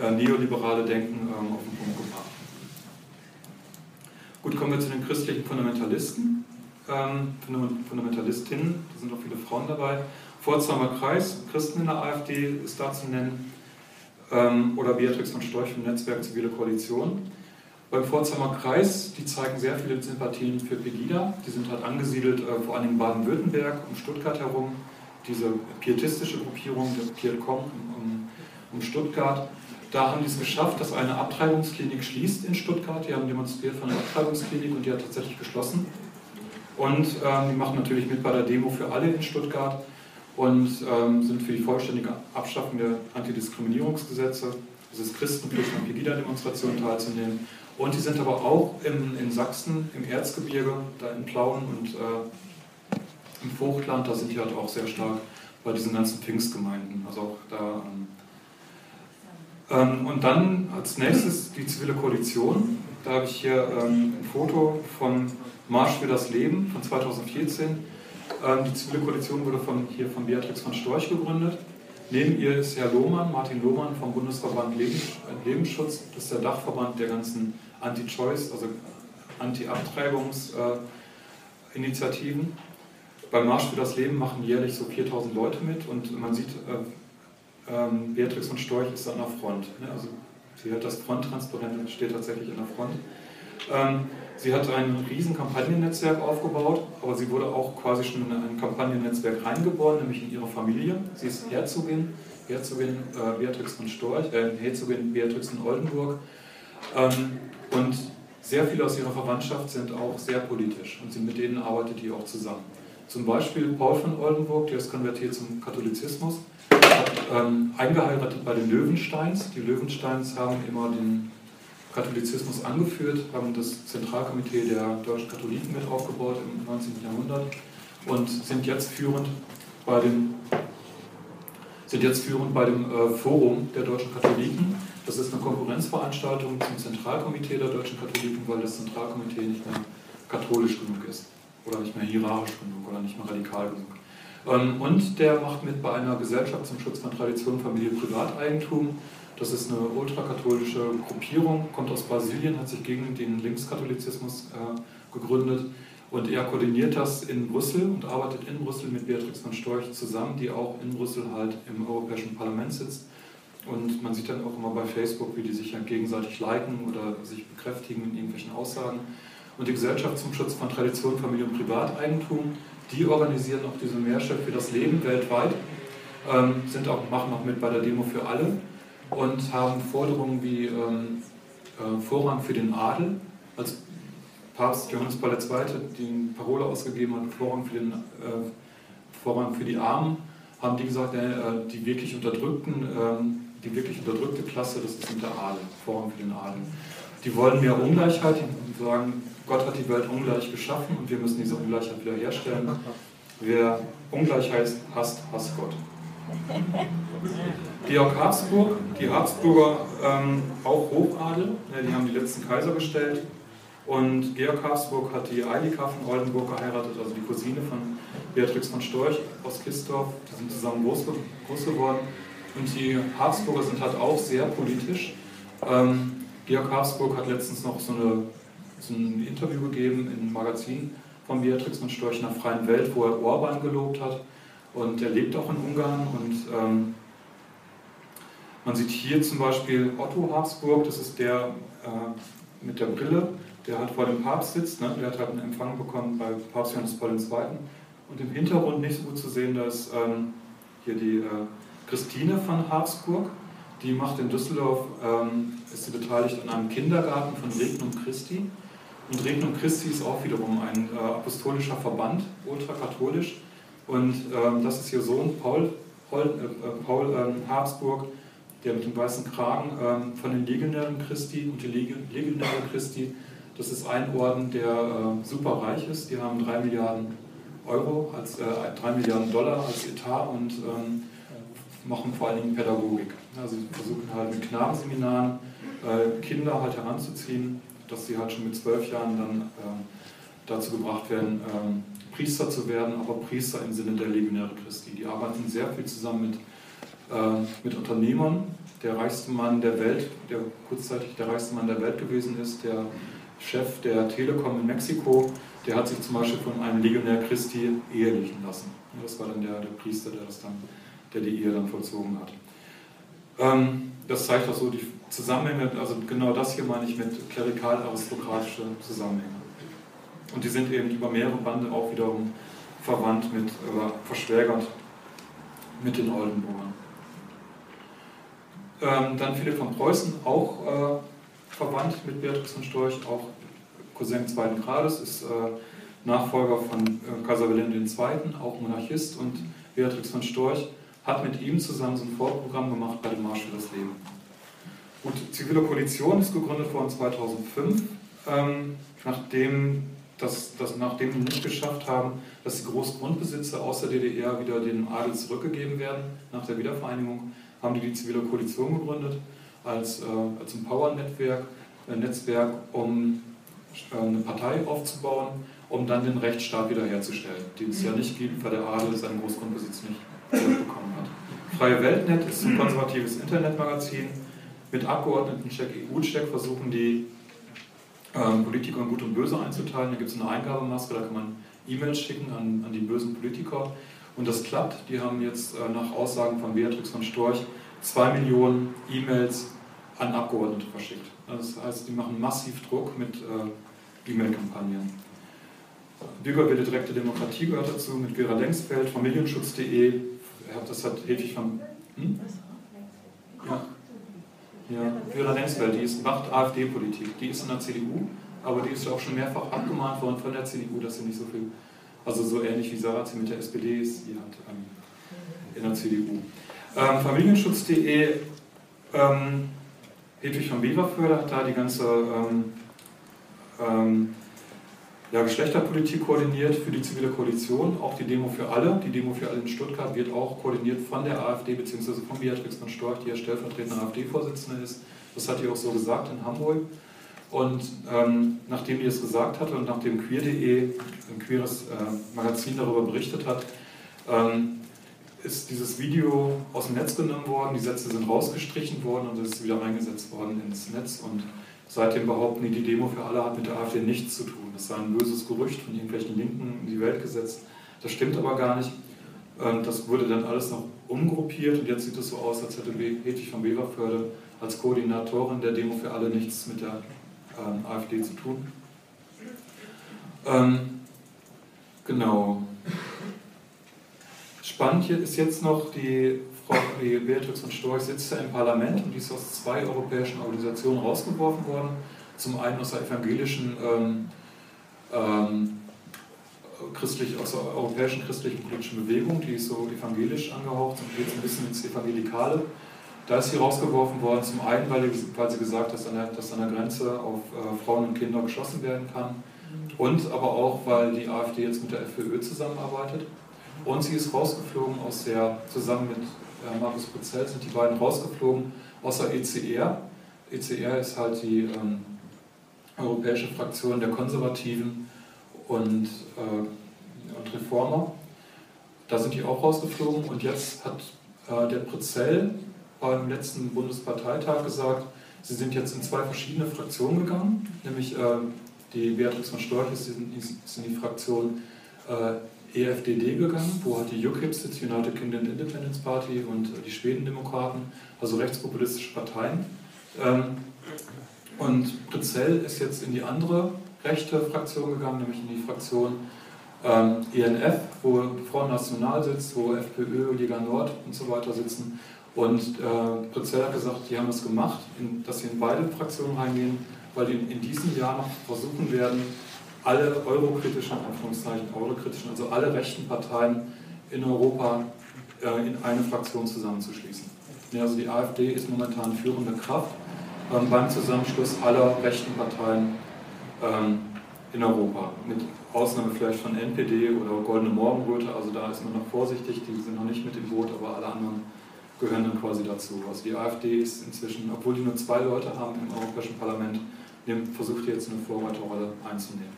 äh, neoliberale Denken ähm, auf den Punkt gebracht. Gut, kommen wir zu den christlichen Fundamentalisten, ähm, Fundamentalistinnen, da sind auch viele Frauen dabei. Pforzheimer Kreis, Christen in der AfD ist da zu nennen ähm, oder Beatrix von Storch vom Netzwerk Zivile Koalition. Beim Pforzheimer Kreis, die zeigen sehr viele Sympathien für Pegida. Die sind halt angesiedelt äh, vor allem in Baden-Württemberg, um Stuttgart herum. Diese pietistische Gruppierung, der Pietcom um, um Stuttgart. Da haben die es geschafft, dass eine Abtreibungsklinik schließt in Stuttgart. Die haben demonstriert von einer Abtreibungsklinik und die hat tatsächlich geschlossen. Und ähm, die machen natürlich mit bei der Demo für alle in Stuttgart und ähm, sind für die vollständige Abschaffung der Antidiskriminierungsgesetze. Es ist Christenpflicht, an Pegida-Demonstrationen teilzunehmen. Und die sind aber auch in, in Sachsen, im Erzgebirge, da in Plauen und äh, im Vogtland, da sind die halt auch sehr stark bei diesen ganzen Pfingstgemeinden. Also auch da. Ähm, und dann als nächstes die zivile Koalition. Da habe ich hier ähm, ein Foto von Marsch für das Leben von 2014 ähm, die Zivile Koalition wurde von, hier von Beatrix von Storch gegründet. Neben ihr ist Herr Lohmann, Martin Lohmann vom Bundesverband Lebensschutz. Das ist der Dachverband der ganzen Anti-Choice, also Anti-Abtreibungsinitiativen. Beim Marsch für das Leben machen jährlich so 4000 Leute mit und man sieht, äh, ähm, Beatrix von Storch ist an der Front. Ne? Also sie hat das Fronttransparent, steht tatsächlich an der Front. Ähm, Sie hat ein riesen Kampagnennetzwerk aufgebaut, aber sie wurde auch quasi schon in ein Kampagnennetzwerk reingeboren, nämlich in ihre Familie. Sie ist Herzogin, Herzogin äh, Beatrix von Storch, äh, Herzogin Beatrix von Oldenburg. Ähm, und sehr viele aus ihrer Verwandtschaft sind auch sehr politisch und sie, mit denen arbeitet die auch zusammen. Zum Beispiel Paul von Oldenburg, der ist konvertiert zum Katholizismus, hat ähm, eingeheiratet bei den Löwensteins. Die Löwensteins haben immer den Katholizismus angeführt, haben das Zentralkomitee der deutschen Katholiken mit aufgebaut im 19. Jahrhundert und sind jetzt führend bei dem, sind jetzt führend bei dem äh, Forum der deutschen Katholiken. Das ist eine Konkurrenzveranstaltung zum Zentralkomitee der deutschen Katholiken, weil das Zentralkomitee nicht mehr katholisch genug ist oder nicht mehr hierarchisch genug oder nicht mehr radikal genug. Ähm, und der macht mit bei einer Gesellschaft zum Schutz von Tradition, Familie, Privateigentum das ist eine ultrakatholische Gruppierung, kommt aus Brasilien, hat sich gegen den Linkskatholizismus äh, gegründet und er koordiniert das in Brüssel und arbeitet in Brüssel mit Beatrix von Storch zusammen, die auch in Brüssel halt im Europäischen Parlament sitzt. Und man sieht dann auch immer bei Facebook, wie die sich ja gegenseitig liken oder sich bekräftigen in irgendwelchen Aussagen. Und die Gesellschaft zum Schutz von Tradition, Familie und Privateigentum, die organisieren auch diese Märsche für das Leben weltweit, ähm, sind auch, machen auch mit bei der Demo für alle und haben Forderungen wie ähm, äh, Vorrang für den Adel, als Papst Johannes Paul II. die Parole ausgegeben hat, Vorrang für, den, äh, Vorrang für die Armen, haben die gesagt, äh, die wirklich unterdrückten, ähm, die wirklich unterdrückte Klasse, das ist der Adel, Vorrang für den Adel. Die wollen mehr Ungleichheit, die sagen, Gott hat die Welt ungleich geschaffen und wir müssen diese Ungleichheit wieder herstellen. Wer Ungleichheit hasst, hasst Gott. Georg Habsburg, die Habsburger ähm, auch Hochadel, ja, die haben die letzten Kaiser gestellt. Und Georg Habsburg hat die Eilika von Oldenburg geheiratet, also die Cousine von Beatrix von Storch aus Kistorf. Die sind zusammen groß, groß geworden. Und die Habsburger sind halt auch sehr politisch. Ähm, Georg Habsburg hat letztens noch so, eine, so ein Interview gegeben im Magazin von Beatrix von Storch in der Freien Welt, wo er Orban gelobt hat. und er lebt auch in Ungarn und ähm, man sieht hier zum Beispiel Otto Habsburg, das ist der äh, mit der Brille, der halt vor dem Papst sitzt, ne? der hat halt einen Empfang bekommen bei Papst Johannes Paul II. Und im Hintergrund nicht so gut zu sehen, da ist ähm, hier die äh, Christine von Habsburg, die macht in Düsseldorf, ähm, ist sie beteiligt an einem Kindergarten von Regnum Christi. Und Regnum Christi ist auch wiederum ein äh, apostolischer Verband, ultrakatholisch. Und ähm, das ist ihr Sohn Paul, Paul, äh, Paul ähm, Habsburg, der mit dem weißen Kragen ähm, von den Legionären Christi und die Legionäre Christi, das ist ein Orden, der äh, super reich ist. Die haben drei Milliarden Euro, als, äh, 3 Milliarden Dollar als Etat und ähm, machen vor allen Dingen Pädagogik. Also sie versuchen halt mit Knabenseminaren äh, Kinder halt heranzuziehen, dass sie halt schon mit zwölf Jahren dann äh, dazu gebracht werden, ähm, Priester zu werden, aber Priester im Sinne der Legionäre Christi. Die arbeiten sehr viel zusammen mit, äh, mit Unternehmern. Der reichste Mann der Welt, der kurzzeitig der reichste Mann der Welt gewesen ist, der Chef der Telekom in Mexiko, der hat sich zum Beispiel von einem Legionär Christi ehelichen lassen. Das war dann der, der Priester, der, das dann, der die Ehe dann vollzogen hat. Ähm, das zeigt auch so die Zusammenhänge, also genau das hier meine ich mit klerikal-aristokratische Zusammenhänge. Und die sind eben über mehrere Bande auch wiederum verwandt mit, oder verschwägert mit den Oldenburgern. Ähm, dann Philipp von Preußen, auch äh, verwandt mit Beatrix von Storch, auch Cousin zweiten Grades, ist äh, Nachfolger von äh, Kaiser Wilhelm II., auch Monarchist und Beatrix von Storch hat mit ihm zusammen so ein Vorprogramm gemacht bei dem Marsch für das Leben. Gut, Zivile Koalition ist gegründet worden 2005, ähm, nachdem, das, das, nachdem wir nicht geschafft haben, dass die Großgrundbesitze aus der DDR wieder dem Adel zurückgegeben werden, nach der Wiedervereinigung, haben die die Zivile Koalition gegründet als, äh, als ein Power-Netzwerk, Netzwerk, um äh, eine Partei aufzubauen, um dann den Rechtsstaat wiederherzustellen, den es ja nicht gibt, weil der Adel seinen Großgrundbesitz nicht bekommen hat. Freie Weltnet ist ein konservatives Internetmagazin. Mit Abgeordneten-Check, EU-Check versuchen die ähm, Politiker in Gut und Böse einzuteilen. Da gibt es eine Eingabemaske, da kann man E-Mails schicken an, an die bösen Politiker. Und das klappt. Die haben jetzt äh, nach Aussagen von Beatrix von Storch zwei Millionen E-Mails an Abgeordnete verschickt. Das heißt, die machen massiv Druck mit äh, E-Mail-Kampagnen. Bürgerwille direkte Demokratie gehört dazu mit Vera Lengsfeld, familienschutz.de, das hat Hedwig von. Hm? Ja. ja, Vera Lengsfeld, die ist, macht AfD-Politik, die ist in der CDU, aber die ist ja auch schon mehrfach abgemahnt worden von der CDU, dass sie nicht so viel, also so ähnlich wie Sarah sie mit der SPD ist, die hat ähm, in der CDU. Ähm, Familienschutz.de, ähm, Hedwig von Weberförder hat da die ganze ähm, ähm, ja, Geschlechterpolitik koordiniert für die zivile Koalition, auch die Demo für alle. Die Demo für alle in Stuttgart wird auch koordiniert von der AfD bzw. von Beatrix von Storch, die ja stellvertretende AfD-Vorsitzende ist. Das hat die auch so gesagt in Hamburg. Und ähm, nachdem die es gesagt hatte und nachdem queer.de, ein queeres äh, Magazin darüber berichtet hat, ähm, ist dieses Video aus dem Netz genommen worden, die Sätze sind rausgestrichen worden und es ist wieder eingesetzt worden ins Netz. Und Seitdem behaupten die, die Demo für alle hat mit der AfD nichts zu tun. Das sei ein böses Gerücht von irgendwelchen Linken in die Welt gesetzt. Das stimmt aber gar nicht. Das wurde dann alles noch umgruppiert und jetzt sieht es so aus, als hätte Hedwig von Weberförde als Koordinatorin der Demo für alle nichts mit der ähm, AfD zu tun. Ähm, genau. Spannend hier ist jetzt noch die Frau Beatrix von Storch sitzt ja im Parlament und die ist aus zwei europäischen Organisationen rausgeworfen worden. Zum einen aus der evangelischen, ähm, ähm, christlich, aus der europäischen christlichen politischen Bewegung, die ist so evangelisch angehaucht und geht ein bisschen ins Evangelikale. Da ist sie rausgeworfen worden, zum einen, weil, weil sie gesagt hat, dass an der, dass an der Grenze auf äh, Frauen und Kinder geschossen werden kann und aber auch, weil die AfD jetzt mit der FPÖ zusammenarbeitet. Und sie ist rausgeflogen aus der, zusammen mit äh, Markus Puzell sind die beiden rausgeflogen, außer ECR. ECR ist halt die ähm, europäische Fraktion der Konservativen und, äh, und Reformer. Da sind die auch rausgeflogen und jetzt hat äh, der Prezell beim letzten Bundesparteitag gesagt, sie sind jetzt in zwei verschiedene Fraktionen gegangen, nämlich äh, die Beatrix von Storch ist in, ist in die Fraktion äh, EFDD gegangen, wo hat die UKIP sitzt, United Kingdom Independence Party und die Schwedendemokraten, also rechtspopulistische Parteien. Ähm, und Britzell ist jetzt in die andere rechte Fraktion gegangen, nämlich in die Fraktion ähm, ENF, wo Front National sitzt, wo FPÖ, Liga Nord und so weiter sitzen. Und äh, Britzell hat gesagt, die haben es gemacht, dass sie in beide Fraktionen reingehen, weil die in diesem Jahr noch versuchen werden, alle eurokritischen, Anführungszeichen eurokritischen, also alle rechten Parteien in Europa äh, in eine Fraktion zusammenzuschließen. Ja, also die AfD ist momentan führende Kraft ähm, beim Zusammenschluss aller rechten Parteien ähm, in Europa. Mit Ausnahme vielleicht von NPD oder Goldene Morgenröte, also da ist man noch vorsichtig, die sind noch nicht mit im Boot, aber alle anderen gehören dann quasi dazu. Also die AfD ist inzwischen, obwohl die nur zwei Leute haben im Europäischen Parlament, versucht jetzt eine Vorreiterrolle einzunehmen.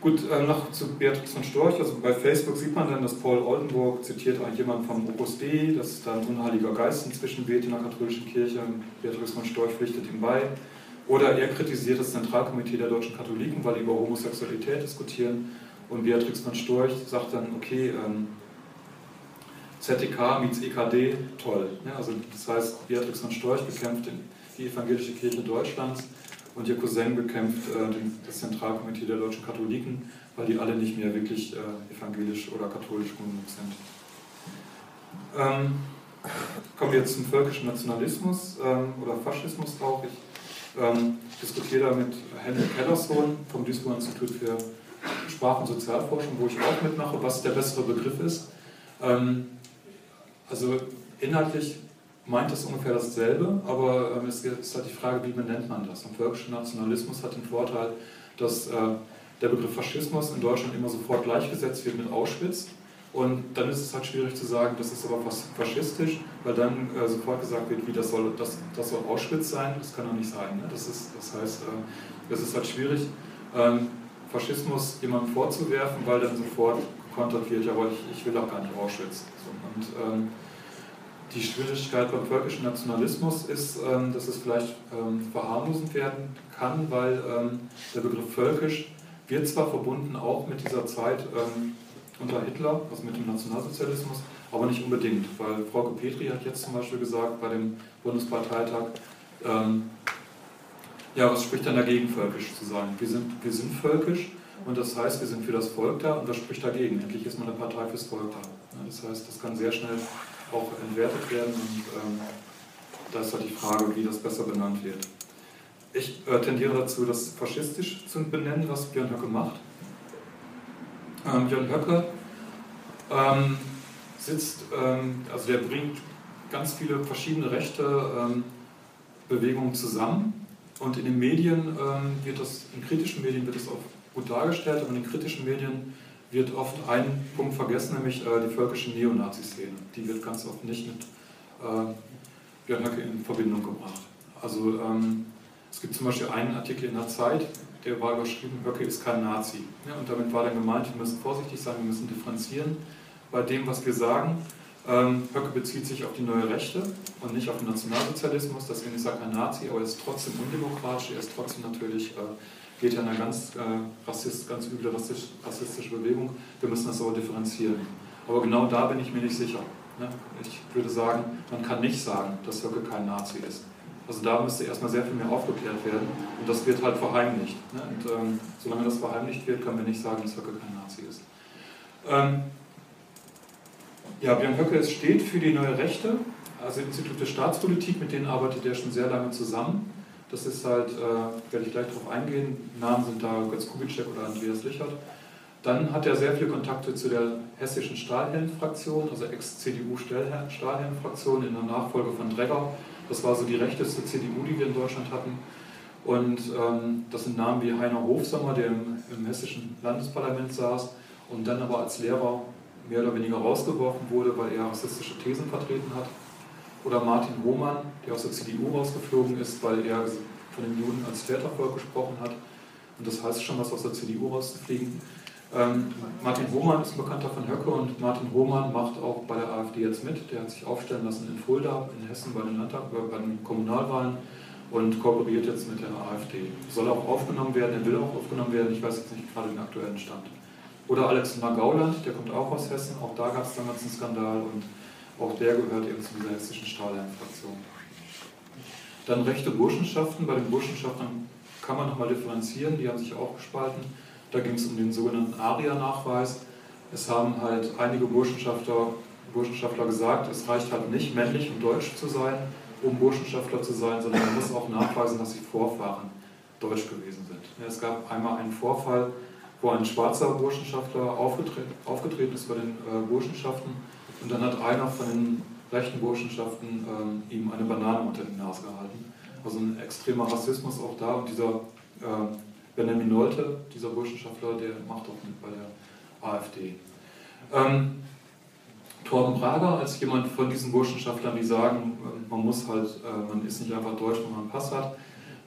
Gut, äh, noch zu Beatrix von Storch. Also bei Facebook sieht man dann, dass Paul Oldenburg zitiert eigentlich jemand vom Opus Dei, dass da ein unheiliger Geist inzwischen weht in der katholischen Kirche. Beatrix von Storch pflichtet ihm bei. Oder er kritisiert das Zentralkomitee der deutschen Katholiken, weil die über Homosexualität diskutieren. Und Beatrix von Storch sagt dann, okay, ähm, ZTK meets EKD, toll. Ja, also das heißt, Beatrix von Storch bekämpft die evangelische Kirche Deutschlands und ihr Cousin bekämpft äh, das Zentralkomitee der deutschen Katholiken, weil die alle nicht mehr wirklich äh, evangelisch oder katholisch genug sind. Ähm, kommen wir jetzt zum völkischen Nationalismus ähm, oder Faschismus auch. Ich ähm, diskutiere da mit Henrik Kellersohn vom Duisburger Institut für Sprach- und Sozialforschung, wo ich auch mitmache, was der bessere Begriff ist. Ähm, also inhaltlich meint es ungefähr dasselbe, aber ähm, es ist halt die Frage, wie benennt man das? Und völkischer Nationalismus hat den Vorteil, dass äh, der Begriff Faschismus in Deutschland immer sofort gleichgesetzt wird mit Auschwitz. Und dann ist es halt schwierig zu sagen, das ist aber faschistisch, weil dann äh, sofort gesagt wird, wie das soll, das, das soll Auschwitz sein. Das kann doch nicht sein. Ne? Das, ist, das heißt, äh, es ist halt schwierig, ähm, Faschismus jemandem vorzuwerfen, weil dann sofort gekontert wird, ja, aber ich, ich will doch gar nicht Auschwitz. So, und ähm, die Schwierigkeit beim völkischen Nationalismus ist, ähm, dass es vielleicht ähm, verharmlosend werden kann, weil ähm, der Begriff völkisch wird zwar verbunden auch mit dieser Zeit unter Hitler, also mit dem Nationalsozialismus, aber nicht unbedingt, weil Frau Petri hat jetzt zum Beispiel gesagt bei dem Bundesparteitag, ja, was spricht dann dagegen, völkisch zu sein? Wir sind, wir sind völkisch und das heißt, wir sind für das Volk da und was spricht dagegen? Endlich ist man eine Partei fürs Volk da. Das heißt, das kann sehr schnell auch entwertet werden und ähm, da ist halt die Frage, wie das besser benannt wird. Ich äh, tendiere dazu, das faschistisch zu benennen, was Björn Höcke macht. Ähm, Björn Höcke ähm, sitzt, ähm, also der bringt ganz viele verschiedene rechte ähm, Bewegungen zusammen und in den Medien ähm, wird das, in kritischen Medien wird das auch gut dargestellt, aber in den kritischen Medien wird oft ein Punkt vergessen, nämlich äh, die völkische Neonazi-Szene. Die wird ganz oft nicht mit äh, Björn Höcke in Verbindung gebracht. Also ähm, es gibt zum Beispiel einen Artikel in der Zeit, der war überschrieben, Höcke ist kein Nazi. Ja, und damit war dann gemeint, wir müssen vorsichtig sein, wir müssen differenzieren bei dem, was wir sagen. Ähm, Höcke bezieht sich auf die neue Rechte und nicht auf den Nationalsozialismus, deswegen ist er kein Nazi, aber er ist trotzdem undemokratisch, er ist trotzdem natürlich äh, geht ja in eine ganz, äh, rassist, ganz üble rassistisch, rassistische Bewegung. Wir müssen das aber differenzieren. Aber genau da bin ich mir nicht sicher. Ne? Ich würde sagen, man kann nicht sagen, dass Höcke kein Nazi ist. Also da müsste erstmal sehr viel mehr aufgeklärt werden und das wird halt verheimlicht. Ne? Und ähm, solange das verheimlicht wird, können wir nicht sagen, dass Höcke kein Nazi ist. Ähm, ja, Björn Höcke steht für die neue Rechte, also Institut für Staatspolitik, mit denen arbeitet er schon sehr lange zusammen. Das ist halt, äh, werde ich gleich darauf eingehen, Namen sind da Götz Kubitschek oder Andreas Lichert. Dann hat er sehr viele Kontakte zu der hessischen Stahlhelm-Fraktion, also Ex-CDU-Stahlhelm-Fraktion in der Nachfolge von Dregger. Das war so die rechteste CDU, die wir in Deutschland hatten. Und ähm, das sind Namen wie Heiner Hofsommer, der im, im, hessischen Landesparlament saß und dann aber als Lehrer mehr oder weniger rausgeworfen wurde, weil er rassistische Thesen vertreten hat oder Martin Roman, der aus der CDU rausgeflogen ist, weil er von den Juden als Tätervolk gesprochen hat. Und das heißt schon was, aus der CDU rauszufliegen. Ähm, Martin Roman ist ein Bekannter von Höcke und Martin Roman macht auch bei der AfD jetzt mit. Der hat sich aufstellen lassen in Fulda, in Hessen bei den, Landtag, äh, bei den Kommunalwahlen und kooperiert jetzt mit der AfD. Soll auch aufgenommen werden, er will auch aufgenommen werden, ich weiß jetzt nicht gerade den aktuellen Stand. Oder Alexander Gauland, der kommt auch aus Hessen, auch da gab es damals einen Skandal und auch der gehört eben zu dieser hessischen Stahlhelm-Fraktion. Dann rechte Burschenschaften. Bei den Burschenschaften kann man nochmal differenzieren, die haben sich auch gespalten. Da ging es um den sogenannten ARIA-Nachweis. Es haben halt einige Burschenschaftler, Burschenschaftler gesagt, es reicht halt nicht, männlich und deutsch zu sein, um Burschenschaftler zu sein, sondern man muss auch nachweisen, dass die Vorfahren deutsch gewesen sind. Es gab einmal einen Vorfall, wo ein schwarzer Burschenschaftler aufgetreten, aufgetreten ist bei den äh, Burschenschaften und dann hat einer von den rechten Burschenschaften äh, ihm eine Banane unter die Nase gehalten. Also ein extremer Rassismus auch da und dieser äh, Benjamin Nolte, dieser Burschenschaftler, der macht auch mit bei der AfD. Ähm, Torben Prager als jemand von diesen Burschenschaftlern, die sagen, äh, man muss halt, äh, man ist nicht einfach deutsch, wenn man einen Pass hat,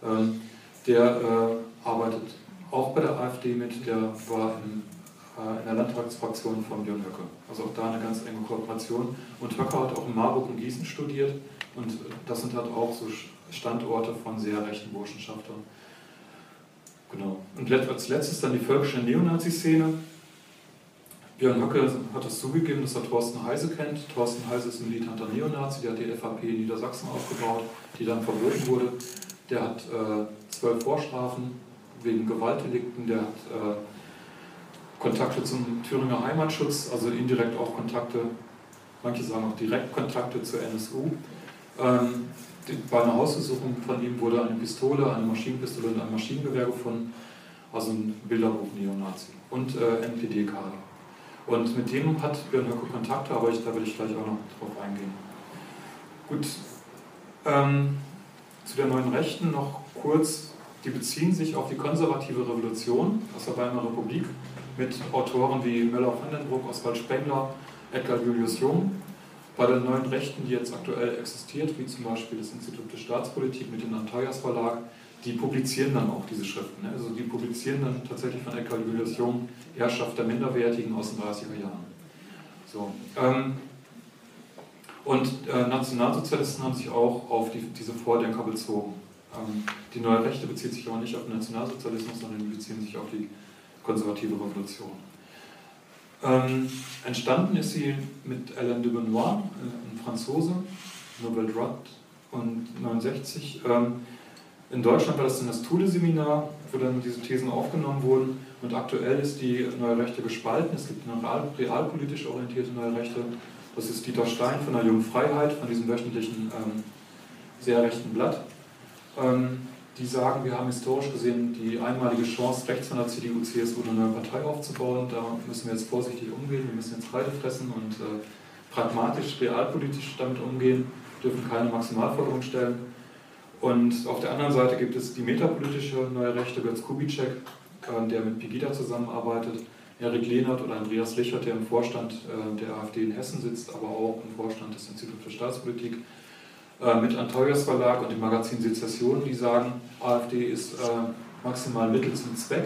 ähm, der äh, arbeitet auch bei der AfD mit, der war äh, in der Landtagsfraktion von Björn Höcke. Also auch da eine ganz enge Kooperation. Und Höcke hat auch in Marburg und Gießen studiert und das sind halt auch so Standorte von sehr rechten Burschenschaftern. Genau. Und als letztes dann die völkische Neonazi-Szene. Björn Höcke hat das zugegeben, dass er Thorsten Heise kennt. Thorsten Heise ist ein militanter Neonazi, der hat die FAP in Niedersachsen aufgebaut, die dann verboten wurde. Der hat äh, zwölf Vorstrafen wegen Gewaltdelikten, der hat äh, Kontakte zum Thüringer Heimatschutz, also indirekt auch Kontakte, manche sagen auch direkt Kontakte zur NSU. Ähm, bei einer Hausbesuchung von ihm wurde eine Pistole, eine Maschinenpistole und ein Maschinengewehr gefunden, also ein Bilderbuch-Neonazi und äh, NPD-Kader. Und mit dem hat Björn Höcke Kontakte, aber ich, da will ich gleich auch noch drauf eingehen. Gut, ähm, zu der neuen Rechten noch kurz, die beziehen sich auf die konservative Revolution aus der Weimarer Republik mit Autoren wie Möller-Vandenbruck, Oswald Spengler, Edgar Julius Jung bei den neuen Rechten, die jetzt aktuell existiert, wie zum Beispiel das Institut für Staatspolitik mit dem Antonias Verlag, die publizieren dann auch diese Schriften. Ne? Also die publizieren dann tatsächlich von Eckhard Julius Jung Herrschaft der Minderwertigen aus den 30er Jahren. So, ähm, und äh, Nationalsozialisten haben sich auch auf die, diese Vordenker bezogen. Ähm, die neue Rechte bezieht sich aber nicht auf den Nationalsozialismus, sondern die beziehen sich auf die konservative Revolution. Ähm, entstanden ist sie mit Alain de Benoit, ein Franzose, Nobel Droit, und 69. Ähm, in Deutschland war das dann das Thule-Seminar, wo dann diese Thesen aufgenommen wurden. Und aktuell ist die Neue Rechte gespalten. Es gibt eine real, realpolitisch orientierte Neue Rechte. Das ist Dieter Stein von der Jungen Freiheit, von diesem wöchentlichen ähm, sehr rechten Blatt. Ähm, die sagen, wir haben historisch gesehen die einmalige Chance, rechts von der CDU, CSU eine neue Partei aufzubauen. Da müssen wir jetzt vorsichtig umgehen, wir müssen jetzt Reide fressen und äh, pragmatisch, realpolitisch damit umgehen, dürfen keine Maximalforderungen stellen. Und auf der anderen Seite gibt es die metapolitische neue Rechte, Götz Kubitschek, äh, der mit Pegida zusammenarbeitet, Erik Lehnert oder Andreas Lichert, der im Vorstand äh, der AfD in Hessen sitzt, aber auch im Vorstand des Instituts für Staatspolitik äh, mit Antonius Verlag und dem Magazin Sezession, die sagen, AfD ist äh, maximal Mittel zum Zweck.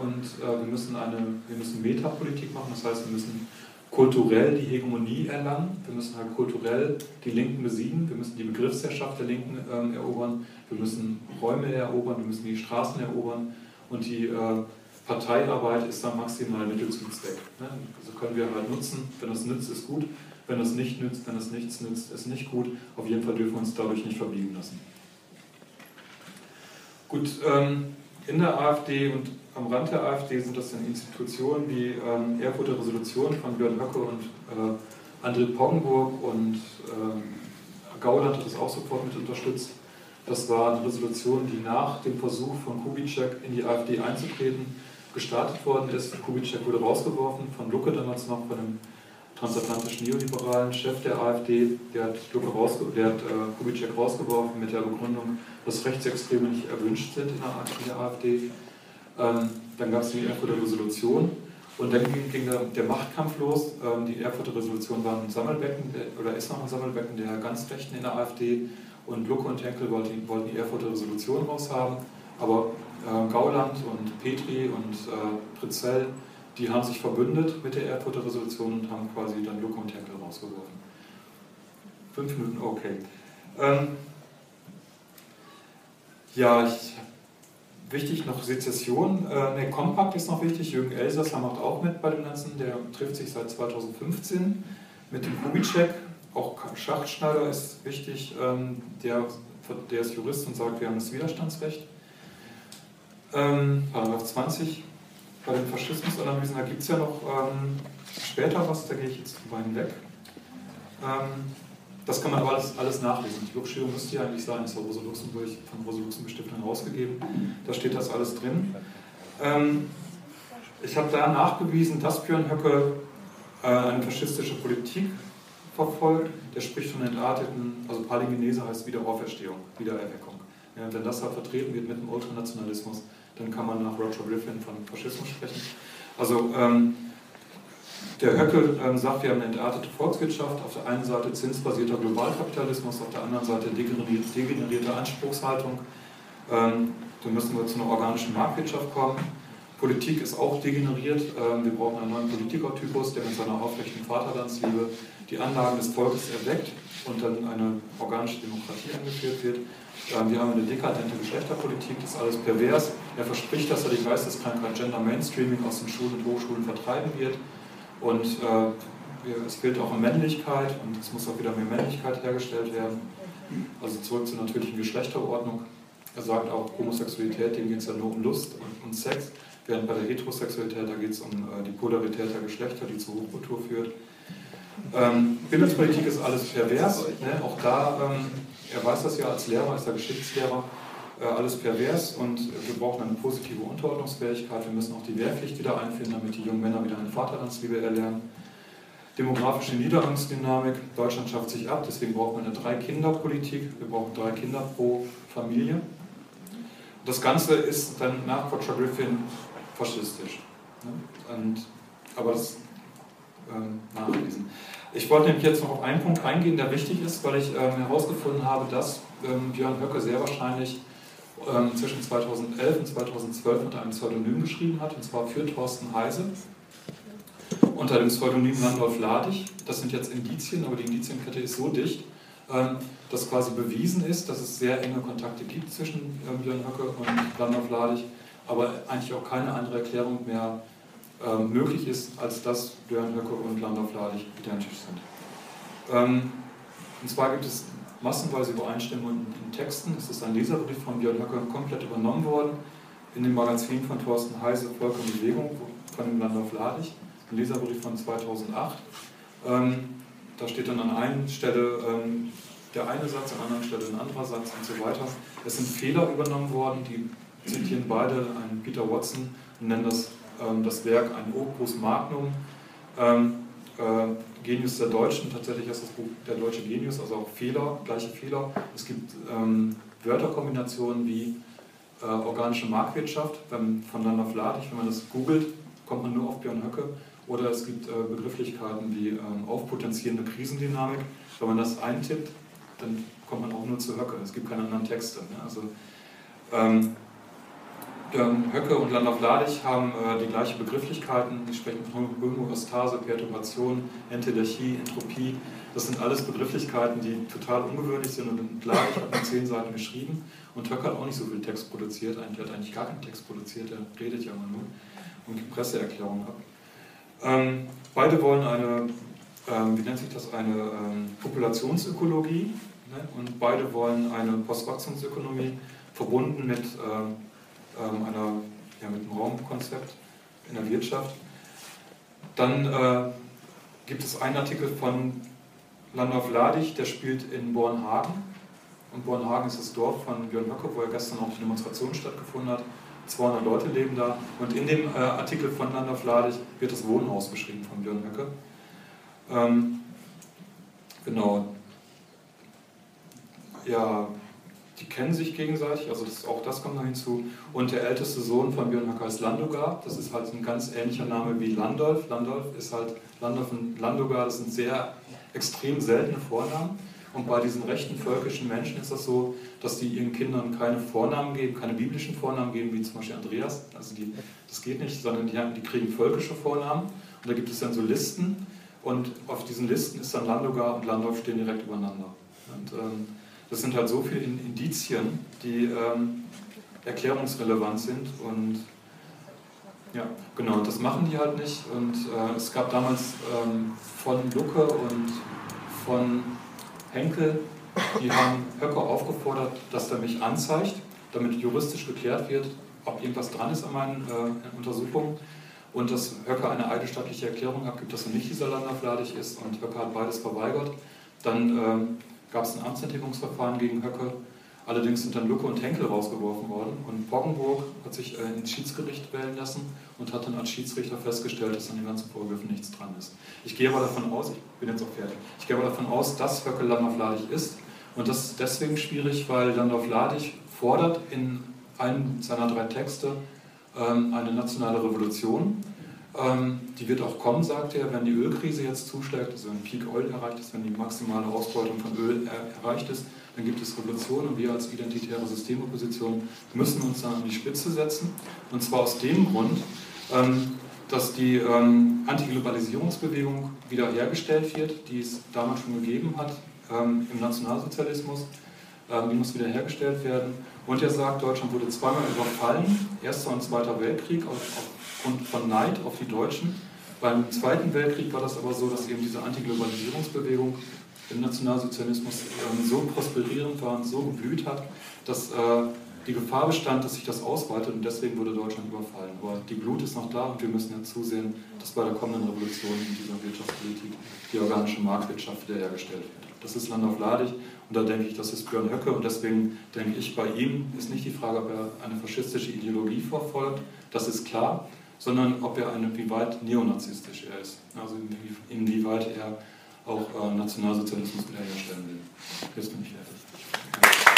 Und äh, wir müssen eine wir müssen Metapolitik machen, das heißt, wir müssen kulturell die Hegemonie erlangen, wir müssen halt kulturell die Linken besiegen, wir müssen die Begriffsherrschaft der Linken ähm, erobern, wir müssen Räume erobern, wir müssen die Straßen erobern. Und die äh, Parteiarbeit ist dann maximal Mittel zum Zweck. Ne? Also können wir halt nutzen, wenn es nützt, ist gut, wenn es nicht nützt, wenn es nichts nützt, ist nicht gut. Auf jeden Fall dürfen wir uns dadurch nicht verbiegen lassen. Gut, ähm, in der AfD und am Rand der AfD sind das dann Institutionen wie ähm, Erfurter Resolution von Björn Höcke und äh, André Poggenburg und äh, Gauland hat das auch sofort mit unterstützt. Das war eine Resolution, die nach dem Versuch von Kubitschek in die AfD einzutreten gestartet worden ist. Kubitschek wurde rausgeworfen, von Lucke damals noch, von einem transatlantisch neoliberalen Chef der AfD, der hat, rausge der hat äh, Kubitschek rausgeworfen mit der Begründung, dass Rechtsextreme nicht erwünscht sind in der, AfD. Ähm, dann gab es die Erfurter Resolution und dann ging, ging der, der, Machtkampf los. Ähm, die Erfurter Resolution war ein Sammelbecken der, oder ist noch ein Sammelbecken der ganz Rechten in der AfD und Lucke und Henkel wollten, wollten die Erfurter Resolution raushaben, aber äh, Gauland und Petri und äh, Pritzell die haben sich verbündet mit der Erfurter Resolution und haben quasi dann Lucke und Henkel rausgeworfen. Fünf Minuten, okay. Ähm, ja, ich wichtig noch Sezession, äh, ne, Kompakt ist noch wichtig, Jürgen Elsässer macht auch mit bei dem Ganzen, der trifft sich seit 2015 mit dem Kubitschek, auch Schachtschneider ist wichtig, ähm, der, der ist Jurist und sagt, wir haben das Widerstandsrecht. Ähm, Paragraph 20 bei den Faschismusanalysen, da gibt es ja noch ähm, später was, da gehe ich jetzt drüber hinweg. Ähm, das kann man aber alles, alles nachlesen. Die Luxschirung müsste ja eigentlich sein, ist ja Rosa Luxemburg von Rosa Luxemburg Stiftung herausgegeben. Da steht das alles drin. Ähm, ich habe da nachgewiesen, dass Björn Höcke äh, eine faschistische Politik verfolgt. Der spricht von entarteten, also Palingenese heißt Wiederauferstehung, Wiedererweckung. Ja, wenn das halt vertreten wird mit dem Ultranationalismus, dann kann man nach Roger Griffin von Faschismus sprechen. Also ähm, der Höcke ähm, sagt, wir haben eine entartete Volkswirtschaft, auf der einen Seite zinsbasierter Globalkapitalismus, auf der anderen Seite degenerierte, degenerierte Anspruchshaltung. Ähm, dann müssen wir zu einer organischen Marktwirtschaft kommen. Politik ist auch degeneriert. Ähm, wir brauchen einen neuen Politikertypus, der mit seiner aufrechten Vaterlandsliebe die Anlagen des Volkes erweckt und dann eine organische Demokratie angeführt wird. Ähm, wir haben eine dekadente Geschlechterpolitik, das ist alles pervers. Er verspricht, dass er die Geisteskrankheit Gender Mainstreaming aus den Schulen und Hochschulen vertreiben wird. Und äh, es fehlt auch an Männlichkeit und es muss auch wieder mehr Männlichkeit hergestellt werden. Also zurück zur natürlichen Geschlechterordnung. Er sagt auch, Homosexualität, dem geht es ja nur um Lust und, und, Sex, während bei der Heterosexualität, da geht es um äh, die Polarität der Geschlechter, die zur Hochkultur führt. Ähm, Bildungspolitik ist alles pervers, ne? auch da, ähm, er weiß das ja als Lehrer, als Geschichtslehrer, äh, alles pervers und wir brauchen eine positive Unterordnungsfähigkeit. Wir müssen auch die Wehrpflicht wieder einführen, damit die jungen Männer wieder eine Vaterlandsliebe erlernen. Demografische Niedergangsdynamik. Deutschland schafft sich ab, deswegen brauchen wir eine Drei-Kinder-Politik. Wir brauchen drei Kinder pro Familie. Das Ganze ist dann nach Roger Griffin faschistisch. Ne? Und, aber das ähm, nachlesen. Ich wollte nämlich jetzt noch auf einen Punkt eingehen, der wichtig ist, weil ich ähm, herausgefunden habe, dass ähm, Björn Höcke sehr wahrscheinlich ähm, zwischen 2011 und 2012 unter einem Pseudonym geschrieben hat, und zwar für Thorsten Heise, unter dem Pseudonym Landolf Ladig. Das sind jetzt Indizien, aber die Indizienkette ist so dicht, ähm, dass quasi bewiesen ist, dass es sehr enge Kontakte gibt zwischen ähm, Björn Höcke und Landolf Ladig, aber eigentlich auch keine andere Erklärung mehr ähm, möglich ist, als dass Björn Höcke und Landolf Ladig identisch sind. und zwar gibt es massenweise Übereinstimmungen in Texten. Es ist ein Leserbrief von Björn Höcke komplett übernommen worden in dem Magazin von Thorsten Heise, Volk und Bewegung, von dem Landorf Ladig, ein Leserbrief von 2008. Ähm, da steht dann an einer Stelle ähm, der eine Satz, an einer anderen Stelle ein anderer Satz und so weiter. Es sind Fehler übernommen worden, die zitieren beide einen Peter Watson und nennen das, ähm, das Werk ein Opus Magnum. Ähm, äh, Genius der Deutschen, tatsächlich ist das Buch der deutsche Genius, also auch Fehler, gleiche Fehler. Es gibt ähm, Wörterkombinationen wie äh, organische Marktwirtschaft wenn, von Landolf Ladig, wenn man das googelt, kommt man nur auf Björn Höcke. Oder es gibt äh, Begrifflichkeiten wie ähm, aufpotenzierende Krisendynamik. Wenn man das eintippt, dann kommt man auch nur zu Höcke. Es gibt keine anderen Texte. Ne? Also, ähm, Höcke und Landau-Vladig haben äh, die gleichen Begrifflichkeiten. Die sprechen von Homöostase, Perturbation, Entelechy, Entropie. Das sind alles Begrifflichkeiten, die total ungewöhnlich sind. Und Vladig hat nur zehn Seiten geschrieben und Höcke hat auch nicht so viel Text produziert. Er hat eigentlich gar keinen Text produziert, er redet ja immer nur und gibt Presseerklärungen ab. Ähm, beide wollen eine, ähm, wie nennt sich das, eine ähm, Populationsökologie ne? und beide wollen eine Postwachstumsökonomie verbunden mit ähm, einer, ja, mit einem Raumkonzept in der Wirtschaft. Dann äh, gibt es einen Artikel von Landorf Ladig, der spielt in Bornhagen. Und Bornhagen ist das Dorf von Björn Höcke, wo ja gestern auch die Demonstration stattgefunden hat. 200 Leute leben da. Und in dem äh, Artikel von Landorf Ladig wird das Wohnhaus beschrieben von Björn Höcke. Ähm, genau. Ja, die kennen sich gegenseitig, also das, auch das kommt noch hinzu. Und der älteste Sohn von Björn Höcke heißt Landogar. Das ist halt ein ganz ähnlicher Name wie Landolf. Landolf ist halt, Landolf und Landogar, das sind sehr extrem seltene Vornamen. Und bei diesen rechten völkischen Menschen ist das so, dass die ihren Kindern keine Vornamen geben, keine biblischen Vornamen geben, wie zum Beispiel Andreas. Also die, das geht nicht, sondern die, haben, die kriegen völkische Vornamen. Und da gibt es dann so Listen. Und auf diesen Listen ist dann Landogar und Landolf stehen direkt übereinander. Und, ähm, das sind halt so viele Indizien, die, ähm, erklärungsrelevant sind und ja, genau, das machen die halt nicht. Und äh, es gab damals ähm, von Lucke und von Henkel, die haben Höcke aufgefordert, dass er mich anzeigt, damit juristisch geklärt wird, ob irgendwas dran ist an meinen äh, Untersuchungen. Und dass Höcke eine eidesstattliche Erklärung abgibt, dass er nicht dieser landafladig ist. Und Höcke hat beides verweigert. Dann ähm, gab es ein Amtsenthebungsverfahren gegen Höcke. Allerdings sind dann Lucke und Henkel rausgeworfen worden und Poggenburg hat sich äh, ins Schiedsgericht wählen lassen und hat dann als Schiedsrichter festgestellt, dass an den ganzen Vorwürfen nichts dran ist. Ich gehe aber davon aus, ich bin jetzt auch fertig, ich gehe aber davon aus, dass Höcke landlaufladig ist und das ist deswegen schwierig, weil landlaufladig fordert in einem seiner drei Texte ähm, eine nationale Revolution. Ähm, die wird auch kommen, sagt er, wenn die Ölkrise jetzt zuschlägt, also wenn Peak Oil erreicht ist, wenn die maximale Ausbeutung von Öl erreicht ist, dann gibt es Revolution und wir als identitäre Systemopposition müssen uns dann an die Spitze setzen. Und zwar aus dem Grund, ähm, dass die ähm, Antiglobalisierungsbewegung wiederhergestellt wird, die es damals schon gegeben hat ähm, im Nationalsozialismus. Die muss wiederhergestellt werden. Und er sagt, Deutschland wurde zweimal überfallen, Erster und Zweiter Weltkrieg, aufgrund von Neid auf die Deutschen. Beim Zweiten Weltkrieg war das aber so, dass eben diese Antiglobalisierungsbewegung im Nationalsozialismus ähm, so prosperierend war und so geblüht hat, dass äh, die Gefahr bestand, dass sich das ausweitet und deswegen wurde Deutschland überfallen. Aber die Glut ist noch da und wir müssen jetzt zusehen, dass bei der kommenden Revolution in dieser Wirtschaftspolitik die organische Marktwirtschaft wiederhergestellt wird. Das ist Land auf Ladig und da denke ich, das ist Björn Höcke und deswegen denke ich, bei ihm ist nicht die Frage, ob er eine faschistische Ideologie verfolgt, das ist klar, sondern ob er eine, wie weit neonazistisch er ist. Also inwieweit er auch äh, Nationalsozialismus wiederherstellen will. Jetzt bin ich fertig.